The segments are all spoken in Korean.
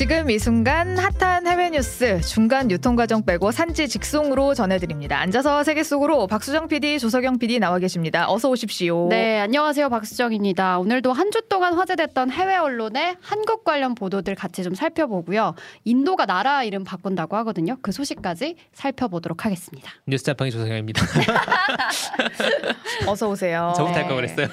지금 이 순간 핫한 해외 뉴스 중간 유통 과정 빼고 산지 직송으로 전해드립니다. 앉아서 세계 속으로 박수정 PD, 조석영 PD 나와 계십니다. 어서 오십시오. 네, 안녕하세요. 박수정입니다. 오늘도 한 주 동안 화제됐던 해외 언론의 한국 관련 보도들 같이 좀 살펴보고요. 인도가 나라 이름 바꾼다고 하거든요. 그 소식까지 살펴보도록 하겠습니다. 뉴스 자판기 조성현입니다. 어서 오세요. 저부터 네. 할걸 그랬어요.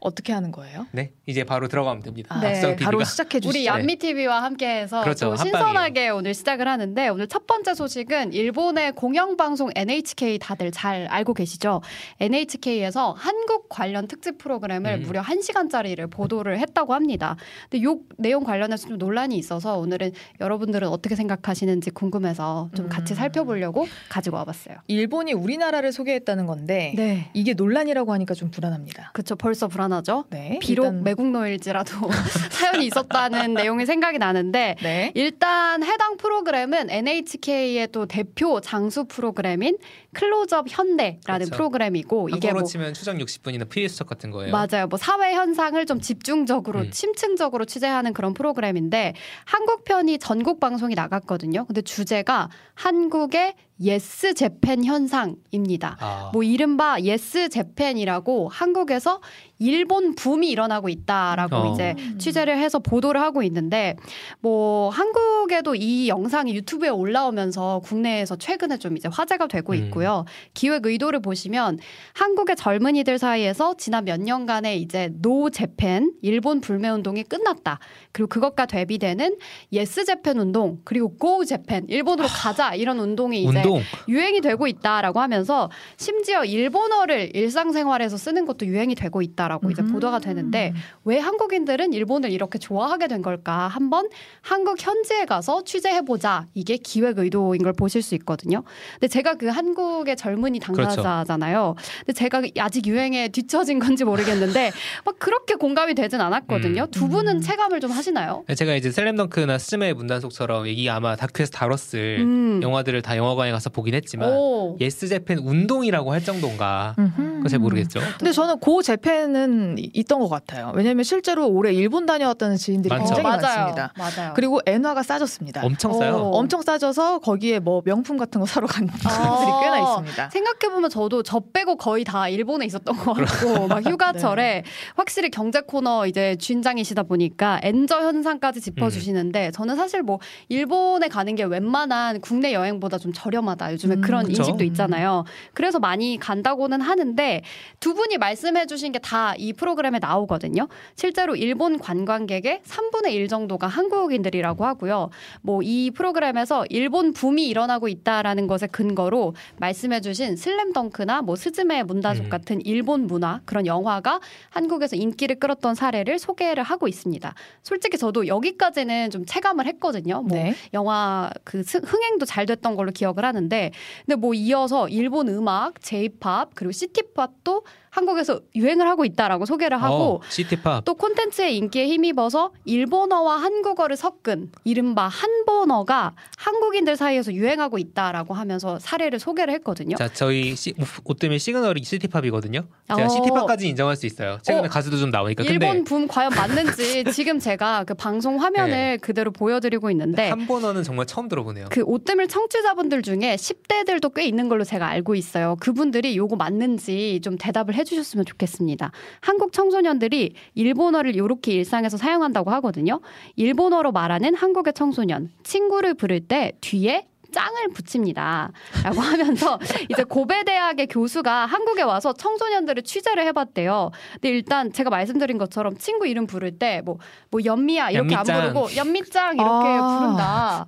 어떻게 하는 거예요? 네, 이제 바로 들어가면 됩니다. 아, 네, 바로. 시작해 주시죠. 우리 얀미 TV와 함께해서 그렇죠. 신선하게 오늘 시작을 하는데 오늘 첫 번째 소식은 일본의 공영 방송 NHK 다들 잘 알고 계시죠? NHK에서 한국 관련 특집 프로그램을 음. 무려 1 시간짜리를 보도를 했다고 합니다. 근데 요 내용 관련해서 좀 논란이 있어서 오늘은 여러분들은 어떻게 생각하시는지 궁금해서 좀 같이 음. 살펴보려고 가지고 와봤어요. 일본이 우리나라를 소개했다는 건데 네. 이게 논란이라고 하니까 좀 불안합니다. 그쵸 벌써 불안 하죠? 네. 비록 일단- 매국노일지라도 사연이 있었다는 내용이 생각이 나는데 네. 일단 해당 프로그램은 NHK의 또 대표 장수 프로그램인 클로즈업 현대라는 그렇죠. 프로그램이고 이게 뭐 치면 추정 60분이나 PD수첩 같은 거예요. 맞아요. 뭐 사회 현상을 좀 집중적으로 음. 심층적으로 취재하는 그런 프로그램인데 한국 편이 전국 방송이 나갔거든요. 근데 주제가 한국의 Yes Japan 현상입니다. 아, 뭐 이른바 Yes Japan이라고 한국에서 일본 붐이 일어나고 있다라고 어. 이제 취재를 해서 보도를 하고 있는데 뭐 한국에도 이 영상이 유튜브에 올라오면서 국내에서 최근에 좀 이제 화제가 되고 음. 있고요. 기획 의도를 보시면 한국의 젊은이들 사이에서 지난 몇 년간의 이제 No Japan 일본 불매 운동이 끝났다. 그리고 그것과 대비되는 Yes Japan 운동 그리고 Go Japan 일본으로 가자 이런 운동이 이제 운동. 유행이 되고 있다라고 하면서 심지어 일본어를 일상생활에서 쓰는 것도 유행이 되고 있다라고 이제 음. 보도가 되는데 왜 한국인들은 일본을 이렇게 좋아하게 된 걸까? 한번 한국 현지에 가서 취재해 보자. 이게 기획 의도인 걸 보실 수 있거든요. 근데 제가 그 한국의 젊은이 당사자잖아요. 근데 제가 아직 유행에 뒤처진 건지 모르겠는데 막 그렇게 공감이 되진 않았거든요. 음. 두 분은 음. 체감을 좀 하시나요? 제가 이제 슬램덩크나 스즈메의 문단속처럼 이 아마 다큐에서 다뤘을 음. 영화들을 다 영화관에 가서 보긴 했지만 오. Yes Japan 운동이라고 할 정도인가. 그거 잘 모르겠죠. 근데 저는 고 재팬은 이- 있던 것 같아요. 왜냐하면 실제로 올해 일본 다녀왔다는 지인들이 많죠. 굉장히 맞아요. 많습니다. 맞아요. 그리고 엔화가 싸졌습니다. 엄청 싸요. 오. 엄청 싸져서 거기에 뭐 명품 같은 거 사러 간 사람들이 꽤나 있습니다. 생각해 보면 저도 저 빼고 거의 다 일본에 있었던 것 같고 막 휴가철에 확실히 경제 코너 이제 주인장이시다 보니까 엔저 현상까지 짚어주시는데 저는 사실 뭐 일본에 가는 게 웬만한 국내 여행보다 좀 저렴 하다 요즘에 음, 그런 그쵸. 인식도 있잖아요 그래서 많이 간다고는 하는데 두 분이 말씀해 주신 게 다 이 프로그램에 나오거든요 실제로 일본 관광객의 3분의 1 정도가 한국인들이라고 하고요 뭐 이 프로그램에서 일본 붐이 일어나고 있다라는 것에 근거로 말씀해 주신 슬램덩크나 뭐 스즈메 문단속 음. 같은 일본 문화 그런 영화가 한국에서 인기를 끌었던 사례를 소개를 하고 있습니다. 솔직히 저도 여기까지는 좀 체감을 했거든요. 뭐 네. 영화 그 스- 흥행도 잘 됐던 걸로 기억을 하는 데 근데 뭐 이어서 일본 음악, 제이팝 그리고 시티팝도 한국에서 유행을 하고 있다라고 소개를 하고 어, 시티팝. 또 콘텐츠의 인기에 힘입어서 일본어와 한국어를 섞은 이른바 한본어가 한국인들 사이에서 유행하고 있다라고 하면서 사례를 소개를 했거든요. 자, 저희 시, 옷 때문에 시그널이 시티팝이거든요. 제가 어. 시티팝까지 인정할 수 있어요. 최근에 어. 가수도 좀 나오니까. 일본 근데 붐 과연 맞는지 지금 제가 그 방송 화면을 네. 그대로 보여드리고 있는데 한번어는 정말 처음 들어보네요. 그 오뜨밀 청취자분들 중에 10대들도 꽤 있는 걸로 제가 알고 있어요. 그분들이 요거 맞는지 좀 대답을 해 주셨으면 좋겠습니다. 한국 청소년들이 일본어를 이렇게 일상에서 사용한다고 하거든요. 일본어로 말하는 한국의 청소년 친구를 부를 때 뒤에 짱을 붙입니다. 라고 하면서 이제 고베대학의 교수가 한국에 와서 청소년들을 취재를 해봤대요. 근데 일단 제가 말씀드린 것처럼 친구 이름 부를 때 뭐, 뭐 연미야 이렇게 안 연미짱. 부르고 연미짱 이렇게 아. 부른다.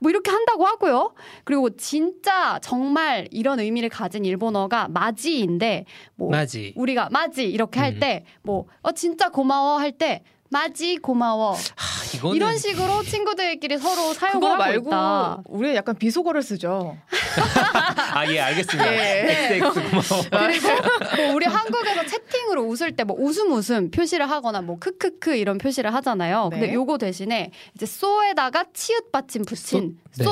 뭐 이렇게 한다고 하고요. 그리고 진짜 정말 이런 의미를 가진 일본어가 마지인데 뭐 맞지. 우리가 마지 이렇게 할 음. 때뭐어 진짜 고마워 할 때 마지 고마워 하, 이거는 이런 식으로 친구들끼리 서로 사용을 그거 하고 말고 있다. 우리 약간 비속어를 쓰죠. 아, 예, 알겠습니다. 예. XX 고마워. 그리고 뭐 우리 한국에서 채팅으로 웃을 때 뭐 웃음 웃음 표시를 하거나 뭐 크크크 이런 표시를 하잖아요. 근데 네. 요거 대신에 이제 쏘에다가 치읓 받침 붙인 네.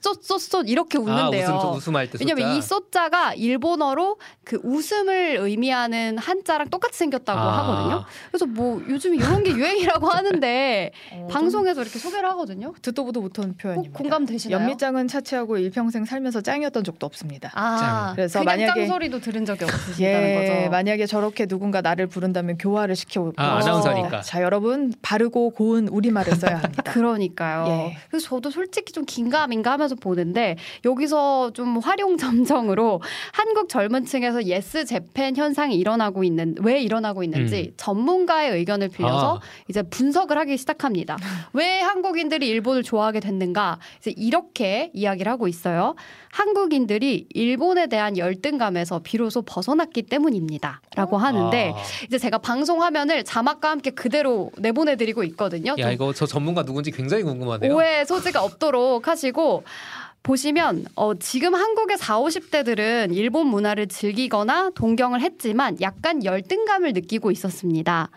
쏘 쏘쏘쏘 이렇게 아, 웃는데요. 웃음, 웃음할 때 왜냐면 이. 쏘자가 일본어로 그 웃음을 의미하는 한자랑 똑같이 생겼다고 아. 하거든요. 그래서 뭐 요즘 이런 게 유행이라고 하는데 어, 방송에서 이렇게 소개를 하거든요. 듣도 보도 못한 꼭 표현입니다. 공감되시나요? 연미장은 차치하고 일평생 살면서 짱이었던 적도 없습니다. 아, 그래서 그냥 만약에- 짱 소리도 들은 적이 없으시다는 예, 거죠. 만약에 저렇게 누군가 나를 부른다면 교화를 시켜. 아, 아나운서니까. 자, 여러분 바르고 고운 우리말을 써야 합니다. 그러니까요. 예. 그래서 저도 솔직히 좀 긴가민가 하면서 보는데 여기서 좀 화룡점정으로 한국 젊은 층에서 Yes Japan 현상이 일어나고 있는 왜 일어나고 있는지 전문가의 의견을 빌려서 아. 이제 분석을 하기 시작합니다. 왜 한국인들이 일본을 좋아하게 됐는가? 이제 이렇게 이야기를 하고 있어요. 한국인들이 일본에 대한 열등감에서 비로소 벗어났기 때문입니다.라고 하는데 아. 이제 제가 방송 화면을 자막과 함께 그대로 내보내드리고 있거든요. 야좀 이거 저 전문가 누군지 굉장히 궁금하네요. 오해 소지가 없도록 하시고 보시면 어, 지금 한국의 4, 50대들은 일본 문화를 즐기거나 동경을 했지만 약간 열등감을 느끼고 있었습니다.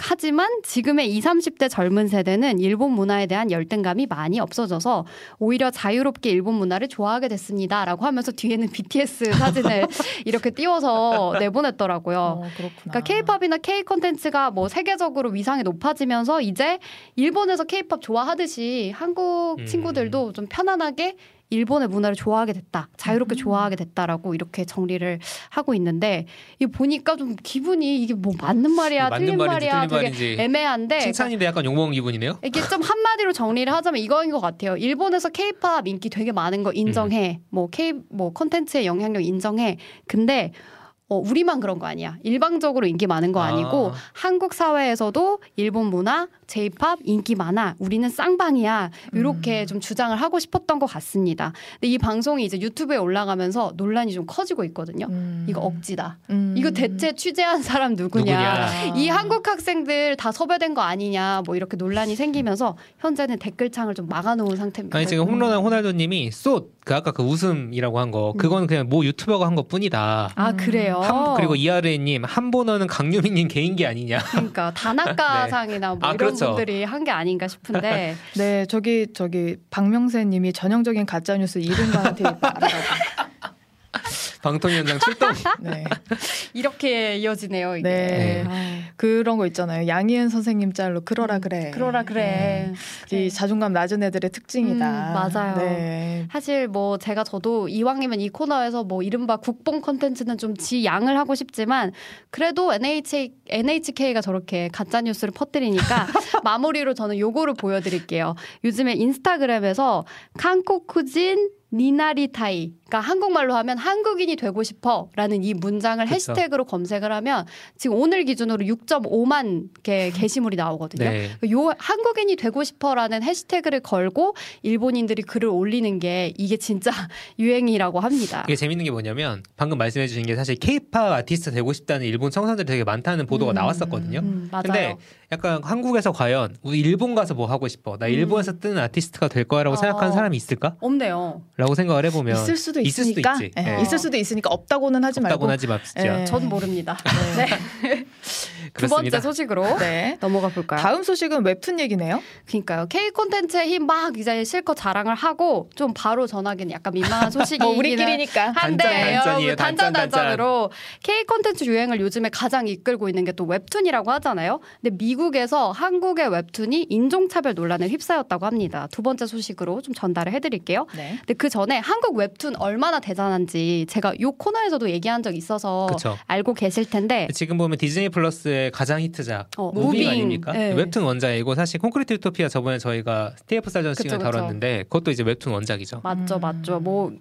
하지만 지금의 20, 30대 젊은 세대는 일본 문화에 대한 열등감이 많이 없어져서 오히려 자유롭게 일본 문화를 좋아하게 됐습니다. 라고 하면서 뒤에는 BTS 사진을 이렇게 띄워서 내보냈더라고요. 어, 그렇구나. 그러니까 케이팝이나 K 콘텐츠가 뭐 세계적으로 위상이 높아지면서 이제 일본에서 케이팝 좋아하듯이 한국 음. 친구들도 좀 편안하게 일본의 문화를 좋아하게 됐다. 자유롭게 음. 좋아하게 됐다라고 이렇게 정리를 하고 있는데 이 보니까 좀 기분이 이게 뭐 맞는 말이야, 맞는 틀린 말인지 말이야 틀린 되게 말인지 애매한데 칭찬인데 약간 욕먹은 기분이네요. 이게 좀 한마디로 정리를 하자면 이거인 것 같아요. 일본에서 케이팝 인기 되게 많은 거 인정해. 뭐 케이 뭐 콘텐츠의 영향력 인정해. 근데 어, 우리만 그런 거 아니야. 일방적으로 인기 많은 거 아니고 아. 한국 사회에서도 일본 문화, J-팝 인기 많아. 우리는 쌍방이야. 이렇게 음. 좀 주장을 하고 싶었던 것 같습니다. 근데 이 방송이 이제 유튜브에 올라가면서 논란이 좀 커지고 있거든요. 음. 이거 억지다. 음. 이거 대체 취재한 사람 누구냐. 누구냐. 이 한국 학생들 다 섭외된 거 아니냐 뭐 이렇게 논란이 생기면서 현재는 댓글창을 좀 막아놓은 상태입니다. 아니 지금 홈런한 호날두님이 쏟 그 아까 그 웃음이라고 한 거 그건 그냥 모 유튜버가 한 것 뿐이다. 아 그래요. 한- 그리고 이하르님 한 번어는 강유민님 개인기 아니냐. 그러니까 다나카상이나 뭐 아, 이런 그렇죠. 분들이 한 게 아닌가 싶은데 네, 저기 저기 박명세님이 전형적인 가짜 뉴스 이른가한테 말하라고. 방통위원장 출동. 네, 이렇게 이어지네요. 이게. 네. 아유, 그런 거 있잖아요. 양희은 선생님 짤로 그러라 그래. 음, 그러라 그래. 네. 이 자존감 낮은 애들의 특징이다. 음, 맞아요. 네. 사실 뭐 제가 저도 이왕이면 이 코너에서 뭐 이른바 국뽕 컨텐츠는 좀 지 양을 하고 싶지만 그래도 NH, NHK가 저렇게 가짜 뉴스를 퍼뜨리니까 마무리로 저는 요거를 보여드릴게요. 요즘에 인스타그램에서 칸코쿠진 니나리타이 그러니까 한국말로 하면 한국인이 되고 싶어 라는 이 문장을 그쵸. 해시태그로 검색을 하면 지금 오늘 기준으로 6.5만 개 게시물이 나오거든요. 네. 요 한국인이 되고 싶어 라는 해시태그를 걸고 일본인들이 글을 올리는 게 이게 진짜 유행이라고 합니다. 이게 재밌는 게 뭐냐면 방금 말씀해 주신 게 사실 케이팝 아티스트 되고 싶다는 일본 청소년들이 되게 많다는 보도가 음. 나왔었거든요. 음, 맞아요. 근데 약간 한국에서 과연 우리 일본 가서 뭐 하고 싶어? 나 일본에서 뜨는 아티스트가 될 거야라고 음. 어. 생각하는 사람이 있을까? 없네요. 라고 생각을 해보면 있을 수도 있을 수도 있으니까. 있지. 예, 네. 있을 수도 있으니까 없다고는 하지 말고. 없다고는 하지 맙시죠. 예. 전 모릅니다. 네. 두. 번째 소식으로 네. 넘어가 볼까요? 다음 소식은 웹툰 얘기네요. 그러니까요. K 콘텐츠의 힘 막 이제 실컷 자랑을 하고 좀 바로 전하기는 약간 민망한 소식이 뭐 우리끼리니까. 한데 단짠, 단짠이에요. 여러분 단짠, 단짠 단짠으로 K 콘텐츠 유행을 요즘에 가장 이끌고 있는 게 또 웹툰이라고 하잖아요. 근데 미국에서 한국의 웹툰이 인종차별 논란에 휩싸였다고 합니다. 두 번째 소식으로 좀 전달을 해드릴게요. 네. 근데 그 전에 한국 웹툰 얼마나 대단한지 제가 요 코너에서도 얘기한 적 있어서 그렇죠. 알고 계실 텐데 지금 보면 디즈니 플러스 의 가장 히트작 어, 무빙, 무빙. 아닙니까? 네. 웹툰 원작이고 사실 콘크리트 유토피아 저번에 저희가 TF 사전 시간에 그쵸. 다뤘는데 그것도 이제 웹툰 원작이죠. 맞죠, 음. 맞죠. 뭐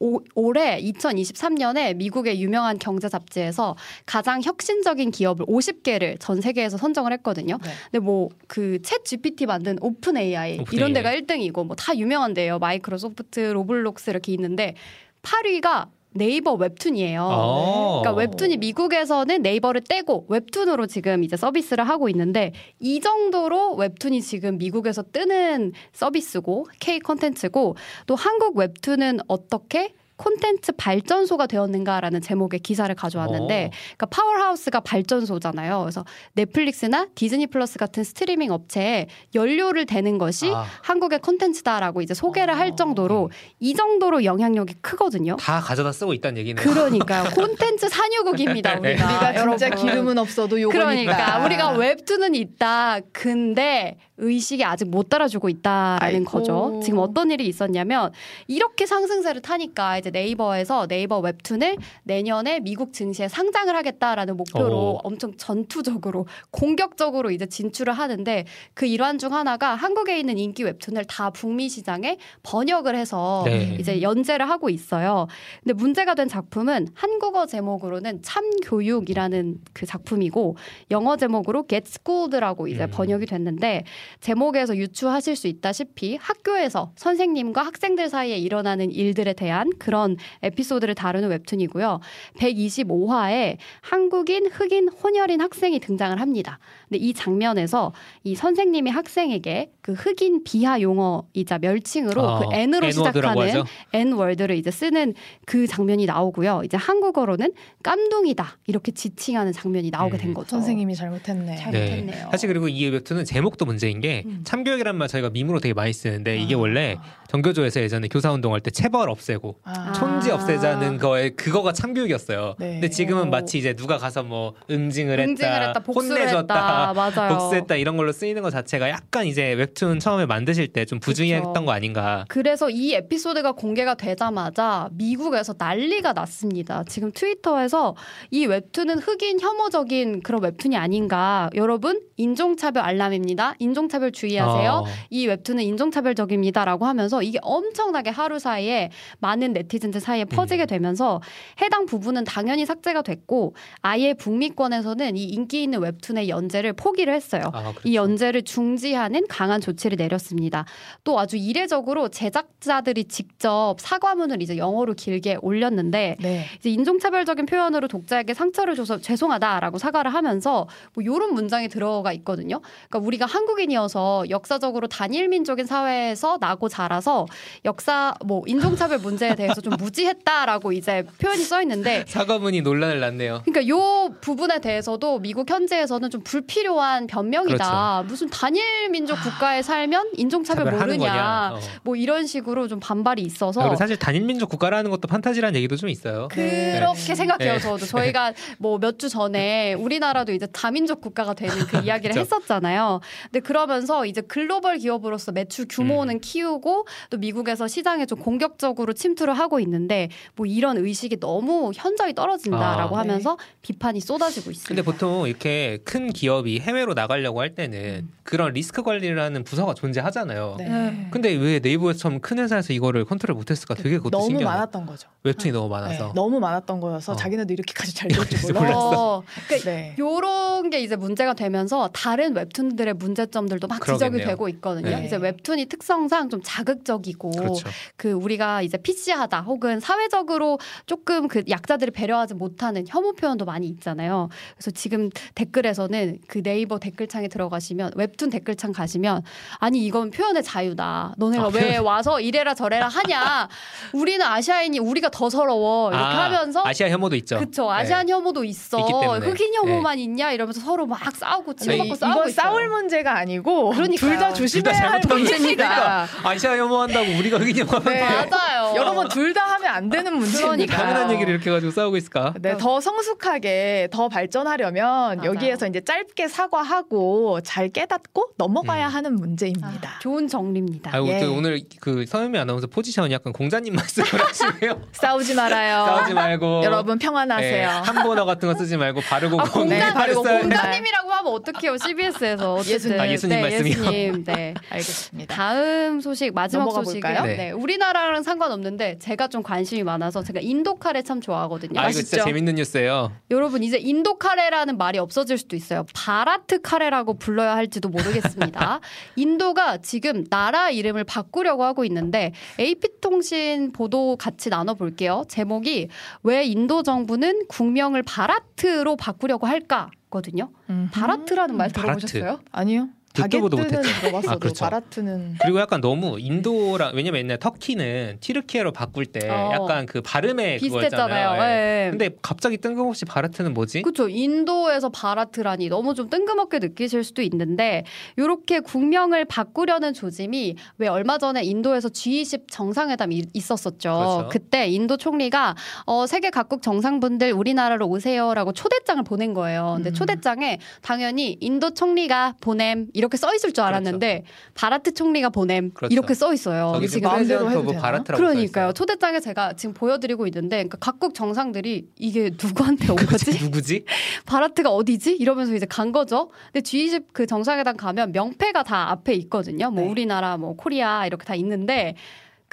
오, 올해 2023년에 미국의 유명한 경제 잡지에서 가장 혁신적인 기업을 50개를 전 세계에서 선정을 했거든요. 네. 근데 뭐 그 챗 GPT 만든 오픈 AI 오픈 이런 AI. 데가 1등이고 뭐 다 유명한데요. 마이크로소프트, 로블록스 이렇게 있는데 8위가 네이버 웹툰이에요. 어. 그러니까 웹툰이 미국에서는 네이버를 떼고 웹툰으로 지금 이제 서비스를 하고 있는데 이 정도로 웹툰이 지금 미국에서 뜨는 서비스고 K 컨텐츠고 또 한국 웹툰은 어떻게 콘텐츠 발전소가 되었는가라는 제목의 기사를 가져왔는데, 어. 그러니까 powerhouse가 발전소잖아요. 그래서 넷플릭스나 디즈니 플러스 같은 스트리밍 업체에 연료를 대는 것이 아. 한국의 콘텐츠다라고 이제 소개를 어. 할 정도로 이 정도로 영향력이 크거든요. 다 가져다 쓰고 있다는 얘기네요. 그러니까요. 콘텐츠 산유국입니다. 네. 우리가. 우리가 진짜 여러분. 기름은 없어도 요거니까. 그러니까 우리가 웹툰은 있다. 근데 의식이 아직 못 따라주고 있다라는 아이고. 거죠. 지금 어떤 일이 있었냐면 이렇게 상승세를 타니까 이제 네이버에서 네이버 웹툰을 내년에 미국 증시에 상장을 하겠다라는 목표로 오. 엄청 전투적으로 공격적으로 이제 진출을 하는데 그 일환 중 하나가 한국에 있는 인기 웹툰을 다 북미 시장에 번역을 해서 네. 이제 연재를 하고 있어요. 근데 문제가 된 작품은 한국어 제목으로는 참교육이라는 그 작품이고 영어 제목으로 Get Schooled라고 이제 음. 번역이 됐는데 제목에서 유추하실 수 있다시피 학교에서 선생님과 학생들 사이에 일어나는 일들에 대한 그런 에피소드를 다루는 웹툰이고요. 125화에 한국인, 흑인, 혼혈인 학생이 등장을 합니다. 근데 이 장면에서 이 선생님이 학생에게 그 흑인 비하 용어이자 멸칭으로 어, 그 N으로 시작하는. N 월드를 이제 쓰는 그 장면이 나오고요. 이제 한국어로는 깜둥이다 이렇게 지칭하는 장면이 나오게 된 음. 거죠. 선생님이 잘못했네. 잘- 네. 잘못했네요. 사실 그리고 이 웹툰은 제목도 문제인 게 음. 참교육이란 말 저희가 밈으로 되게 많이 쓰는데 이게 아. 원래 정교조에서 예전에 교사 운동할 때 체벌 없애고 아. 촌지 아. 없애자는 거에 그거가 참교육이었어요. 네. 근데 지금은 오. 마치 이제 누가 가서 뭐 응징을, 응징을 했다, 했다, 혼내줬다, 맞아요. 복수했다 이런 걸로 쓰이는 것 자체가 약간 이제 웹툰 처음에 만드실 때 좀 부주의했던 그쵸. 거 아닌가. 그래서 이 에피소드가 공개가 되자마자 미국에서 난리가 났습니다. 지금 트위터에서 이 웹툰은 흑인 혐오적인 그런 웹툰이 아닌가. 여러분, 인종차별 알람입니다. 인종 차별 주의하세요. 어, 이 웹툰은 인종차별적입니다라고 하면서 이게 엄청나게 하루 사이에 많은 네티즌들 사이에 퍼지게 되면서 해당 부분은 당연히 삭제가 됐고 아예 북미권에서는 이 인기 있는 웹툰의 연재를 포기를 했어요. 아, 그렇죠. 이 연재를 중지하는 강한 조치를 내렸습니다. 또 아주 이례적으로 제작자들이 직접 사과문을 이제 영어로 길게 올렸는데 네. 이제 인종차별적인 표현으로 독자에게 상처를 줘서 죄송하다라고 사과를 하면서 뭐 이런 문장이 들어가 있거든요. 그러니까 우리가 한국인이 어서 역사적으로 단일 민족인 사회에서 나고 자라서 역사 뭐 인종차별 문제에 대해서 좀 무지했다라고 이제 표현이 써 있는데 사과문이 논란을 낳네요. 그러니까 요 부분에 대해서도 미국 현지에서는 좀 불필요한 변명이다. 무슨 단일 민족 국가에 살면 인종차별 모르냐. 어. 뭐 이런 식으로 좀 반발이 있어서 아, 사실 단일 민족 국가라는 것도 판타지라는 얘기도 좀 있어요. 네. 그렇게 생각해요. 네. 저도 저희가 뭐 몇 주 전에 우리나라도 이제 다민족 국가가 되는 그 이야기를 그쵸. 했었잖아요. 근데 그 러면서 이제 글로벌 기업으로서 매출 음. 규모는 키우고 또 미국에서 시장에 좀 공격적으로 침투를 하고 있는데 뭐 이런 의식이 너무 현저히 떨어진다라고 아. 하면서 비판이 쏟아지고 있습니다. 근데 보통 이렇게 큰 기업이 해외로 나가려고 할 음. 때는 그런 리스크 관리라는 부서가 존재하잖아요. 네. 근데 왜 네이버처럼 큰 회사에서 이거를 컨트롤 못했을까? 되게 그것도 너무 신기하네. 많았던 거죠. 웹툰이 너무 네, 많아서. 너무 많았던 거여서 어. 자기네도 이렇게까지 잘 될 줄. 몰랐어. 어, 그러니까 네. 요런 게 이제 문제가 되면서 다른 웹툰들의 문제점들도 막 지적이 그러겠네요. 되고 있거든요. 네. 이제 웹툰이 특성상 좀 자극적이고 그렇죠. 그 우리가 이제 PC하다 혹은 사회적으로 조금 그 약자들을 배려하지 못하는 혐오 표현도 많이 있잖아요. 그래서 지금 댓글에서는 그 네이버 댓글창에 들어가시면 웹툰 댓글창 가시면 아니 이건 표현의 자유다. 너네가 아, 왜 와서 이래라 저래라 하냐. 우리는 아시아인이 우리가 더 서러워. 이렇게 아, 하면서 아시아 혐오도 있죠. 그쵸 아시안 혐오도 있어. 흑인 혐오만 있냐 이러면서 서로 막 싸우고 치고받고 이- 싸우고 이건 있어요. 싸울 문제가 아니고 그러니까요. 둘다 조심해야 할 문제입니다. 그러니까 아시아 혐오한다고 우리가 흑인 혐오하면 네. 맞아요. 여러분 둘 다 하면 안 되는 문제입니다. 그러니까요. 당연한 얘기를 이렇게 가지고 싸우고 있을까? 네, 더 성숙하게 더 발전하려면 맞아요. 여기에서 이제 짧게 사과하고 잘 깨닫고 넘어가야 음. 하는 문제입니다. 아, 좋은 정리입니다. 아, 예. 오늘 그 서현미 아나운서 포지션이 약간 공자님 말씀을 하시네요. 싸우지 말아요. 싸우지 말고 여러분 평안하세요. 예, 한번어 같은 거 쓰지 말고 바르고 아, 고 공자, 네, 바르고. 공자님이라고 하면 어떡해요, CBS에서. 어쨌든. 예수님. 아, 예수님 네, 말씀이요? 예수님, 네. 알겠습니다. 다음 소식, 마지막 볼까요? 네. 네, 우리나라랑 상관없는데 제가 좀 관심이 많아서 제가 인도 카레 참 좋아하거든요. 아 이거 진짜? 재밌는 뉴스예요. 여러분 이제 인도 카레라는 말이 없어질 수도 있어요. 바라트 카레라고 불러야 할지도 모르겠습니다. 인도가 지금 나라 이름을 바꾸려고 하고 있는데 AP통신 보도 같이 나눠볼게요. 제목이 왜 인도 정부는 국명을 바라트로 바꾸려고 할까? 거든요. 음. 바라트라는 말 바라트. 들어보셨어요? 아니요. 듣도 보도 바게트는 못했죠. 아, 그렇죠. 바라트는 그리고 약간 너무 인도랑 왜냐면 옛날 터키는 튀르키예로 바꿀 때 어. 약간 그 발음에 비슷했잖아요. 예. 예. 근데 갑자기 뜬금없이 바라트는 뭐지? 그렇죠. 인도에서 바라트라니 너무 좀 뜬금없게 느끼실 수도 있는데 이렇게 국명을 바꾸려는 조짐이 왜 얼마 전에 인도에서 G20 정상회담이 있었었죠. 그렇죠. 그때 인도 총리가 어, 세계 각국 정상분들 우리나라로 오세요라고 초대장을 보낸 거예요. 근데 음. 초대장에 당연히 인도 총리가 보냄 이 렇게 써 있을 줄 알았는데 바라트 총리가 보냄 그렇죠. 이렇게 써 있어요. 지금 마음대로 해도 뭐 되나? 바라트라고 그러니까요. 초대장에 제가 지금 보여드리고 있는데 그러니까 각국 정상들이 이게 누구한테 온 거지? 누구지? 바라트가 어디지? 이러면서 이제 간 거죠. 근데 G20 그 정상회담 가면 명패가 다 앞에 있거든요. 뭐 네. 우리나라, 뭐 코리아 이렇게 다 있는데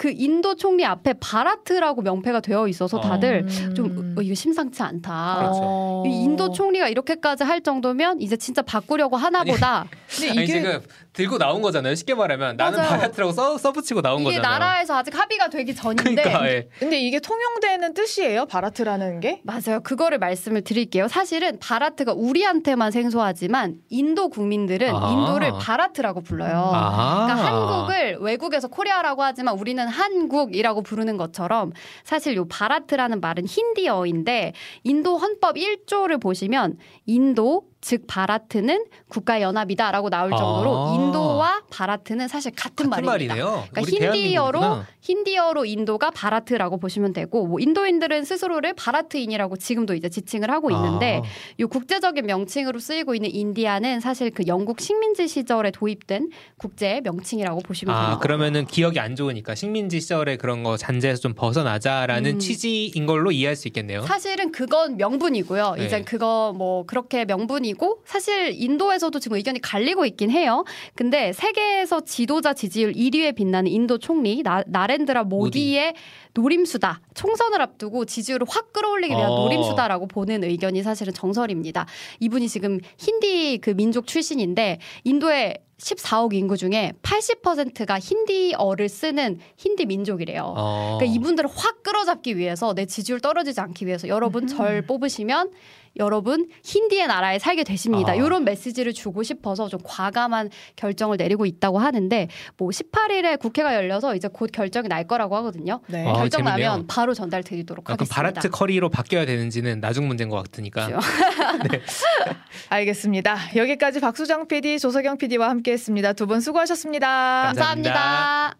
그 인도 총리 앞에 바라트라고 명패가 되어 있어서 다들 음. 좀 어, 이거 심상치 않다. 그렇죠. 어. 이 인도 총리가 이렇게까지 할 정도면 이제 진짜 바꾸려고 하나 보다. 근데 아니 이게 지금 들고 나온 거잖아요. 쉽게 말하면 나는 맞아요. 바라트라고 써, 써붙이고 나온 이게 거잖아요. 나라에서 아직 합의가 되기 전인데 그러니까 예. 근데 이게 통용되는 뜻이에요 바라트라는 게 맞아요. 그거를 말씀을 드릴게요. 사실은 바라트가 우리한테만 생소하지만 인도 국민들은 아. 인도를 바라트라고 불러요. 아. 그러니까 한국을 외국에서 코리아라고 하지만 우리는 한국이라고 부르는 것처럼 사실 요 바라트라는 말은 힌디어인데 인도 헌법 1조를 보시면 인도 즉 바라트는 국가 연합이다라고 나올 정도로 아. 인도와 바라트는 사실 같은, 같은 말입니다. 말이네요. 그러니까 힌디어로. 힌디어로 인도가 바라트라고 보시면 되고 뭐 인도인들은 스스로를 바라트인이라고 지금도 이제 지칭을 하고 있는데 아. 이 국제적인 명칭으로 쓰이고 있는 인디아는 사실 그 영국 식민지 시절에 도입된 국제 명칭이라고 보시면 아, 됩니다. 그러면은 기억이 안 좋으니까 식민지 시절에 그런 거 잔재에서 좀 벗어나자라는 음. 취지인 걸로 이해할 수 있겠네요. 사실은 그건 명분이고요. 네. 이제 그거 뭐 그렇게 명분이 고 사실 인도에서도 지금 의견이 갈리고 있긴 해요. 근데 세계에서 지도자 지지율 1위에 빛나는 인도 총리 나, 나렌드라 모디의 노림수다. 총선을 앞두고 지지율을 확 끌어올리기 위한 어. 노림수다라고 보는 의견이 사실은 정설입니다. 이분이 지금 힌디 그 민족 출신인데 인도의 14억 인구 중에 80%가 힌디어를 쓰는 힌디 민족이래요. 어. 그러니까 이분들을 확 끌어잡기 위해서 내 지지율 떨어지지 않기 위해서 여러분 절 뽑으시면 여러분 힌디의 나라에 살게 되십니다. 아. 이런 메시지를 주고 싶어서 좀 과감한 결정을 내리고 있다고 하는데 뭐 18일에 국회가 열려서 이제 곧 결정이 날 거라고 하거든요. 네. 아, 결정 나면 재밌네요. 바로 전달드리도록 하겠습니다. 바라트 커리로 바뀌어야 되는지는 나중 문제인 것 같으니까. 그렇죠. 알겠습니다. 여기까지 박수정 PD, 조석영 PD와 함께했습니다. 두 분 수고하셨습니다. 감사합니다. 감사합니다.